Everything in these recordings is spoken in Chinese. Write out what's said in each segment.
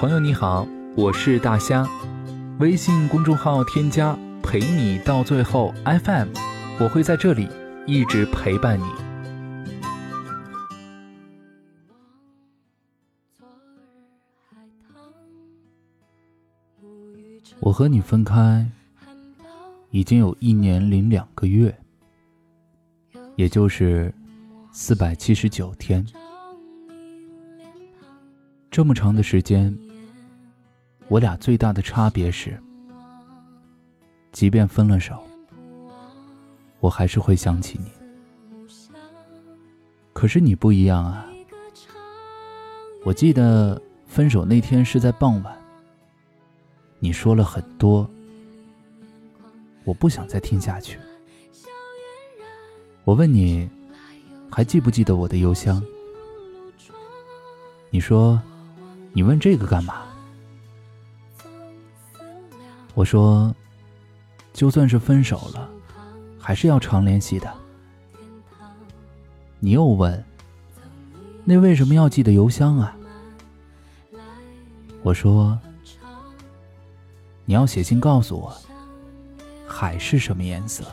朋友你好，我是大虾，微信公众号添加陪你到最后 FM，我会在这里一直陪伴你。我和你分开已经有一年零两个月，也就是四百七十九天。这么长的时间，我俩最大的差别是，即便分了手，我还是会想起你。可是你不一样啊！我记得分手那天是在傍晚，你说了很多，我不想再听下去。我问你，还记不记得我的邮箱？你说。你问这个干嘛？我说，就算是分手了，还是要常联系的。你又问，那为什么要记得邮箱啊？我说，你要写信告诉我，海是什么颜色。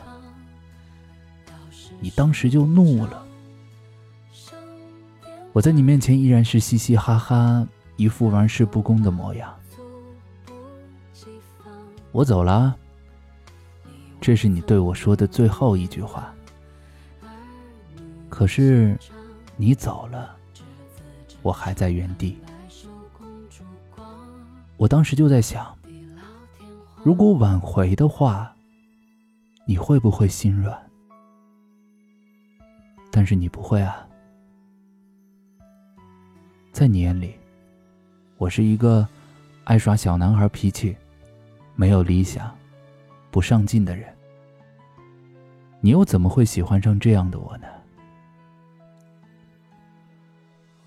你当时就怒了。我在你面前依然是嘻嘻哈哈。一副玩世不恭的模样，我走了。这是你对我说的最后一句话。可是，你走了，我还在原地。我当时就在想，如果挽回的话，你会不会心软？但是你不会啊，在你眼里。我是一个爱耍小男孩脾气、没有理想、不上进的人。你又怎么会喜欢上这样的我呢？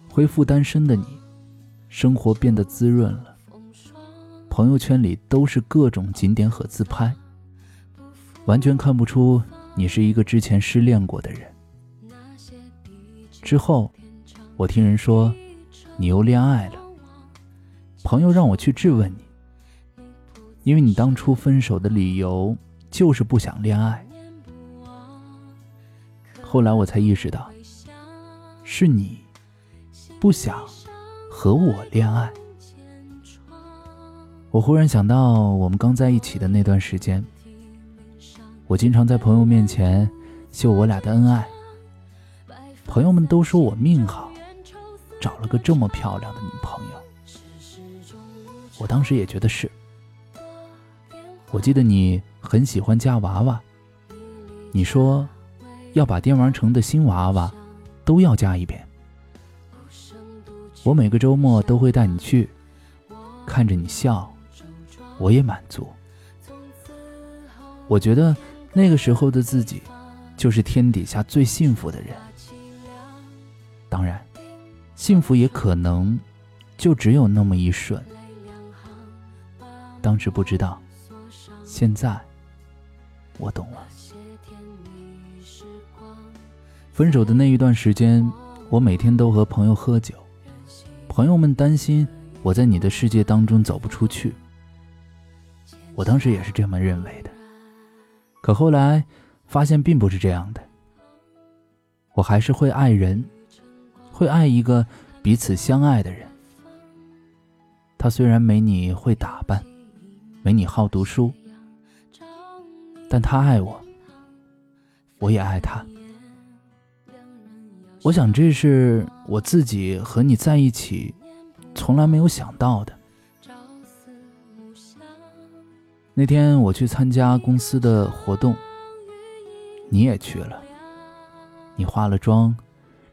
恢复单身的你，生活变得滋润了，朋友圈里都是各种景点和自拍，完全看不出你是一个之前失恋过的人。之后，我听人说你又恋爱了。朋友让我去质问你，因为你当初分手的理由就是不想恋爱。后来我才意识到，是你不想和我恋爱。我忽然想到我们刚在一起的那段时间，我经常在朋友面前秀我俩的恩爱，朋友们都说我命好，找了个这么漂亮的女朋友。我当时也觉得是。我记得你很喜欢夹娃娃，你说要把电玩城的新娃娃都要加一遍。我每个周末都会带你去，看着你笑，我也满足。我觉得那个时候的自己就是天底下最幸福的人。当然，幸福也可能就只有那么一瞬。当时不知道，现在我懂了。分手的那一段时间，我每天都和朋友喝酒，朋友们担心我在你的世界当中走不出去。我当时也是这么认为的，可后来发现并不是这样的。我还是会爱人，会爱一个彼此相爱的人。他虽然没你会打扮。没你好读书，但他爱我，我也爱他。我想这是我自己和你在一起从来没有想到的。那天我去参加公司的活动，你也去了。你化了妆，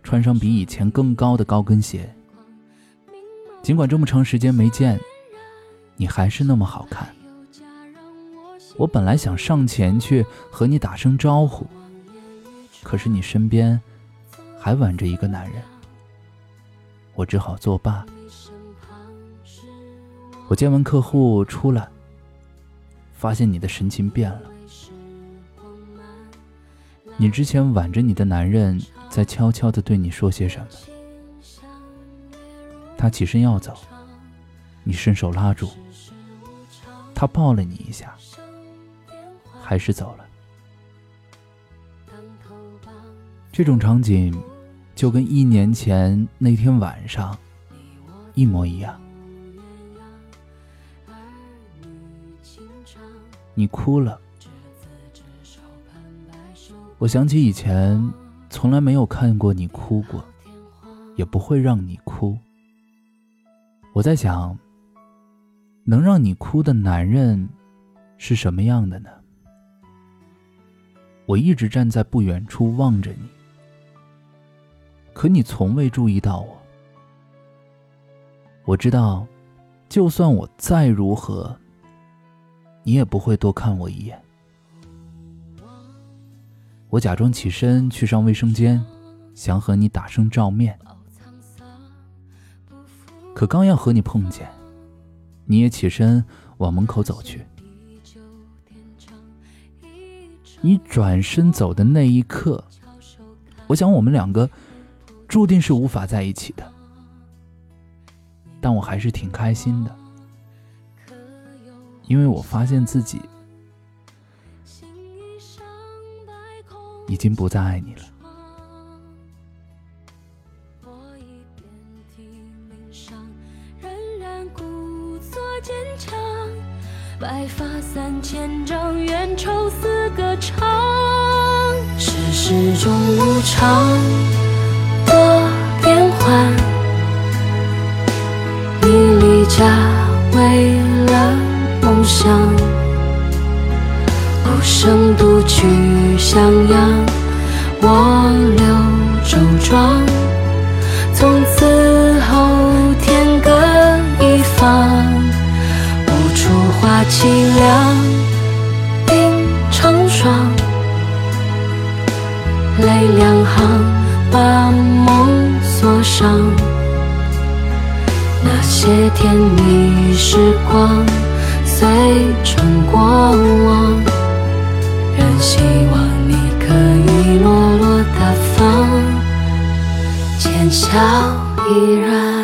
穿上比以前更高的高跟鞋。尽管这么长时间没见，你还是那么好看。我本来想上前去和你打声招呼，可是你身边还挽着一个男人，我只好作罢。我见完客户出来，发现你的神情变了。你之前挽着你的男人在悄悄地对你说些什么？他起身要走，你伸手拉住，他抱了你一下，还是走了。这种场景就跟一年前那天晚上一模一样。你哭了，我想起以前从来没有看过你哭过，也不会让你哭。我在想。能让你哭的男人是什么样的呢？我一直站在不远处望着你，可你从未注意到我。我知道，就算我再如何，你也不会多看我一眼。我假装起身去上卫生间，想和你打声照面，可刚要和你碰见。你也起身往门口走去。你转身走的那一刻，我想我们两个注定是无法在一起的。但我还是挺开心的，因为我发现自己已经不再爱你了。白发三千丈，缘愁似个长。世事终无常，多变幻。你离家为了梦想，孤身独去襄阳，我留周庄。凄凉，冰成霜，泪两行，把梦锁上。那些甜蜜时光，随成过往。仍希望你可以落落大方，浅笑依然。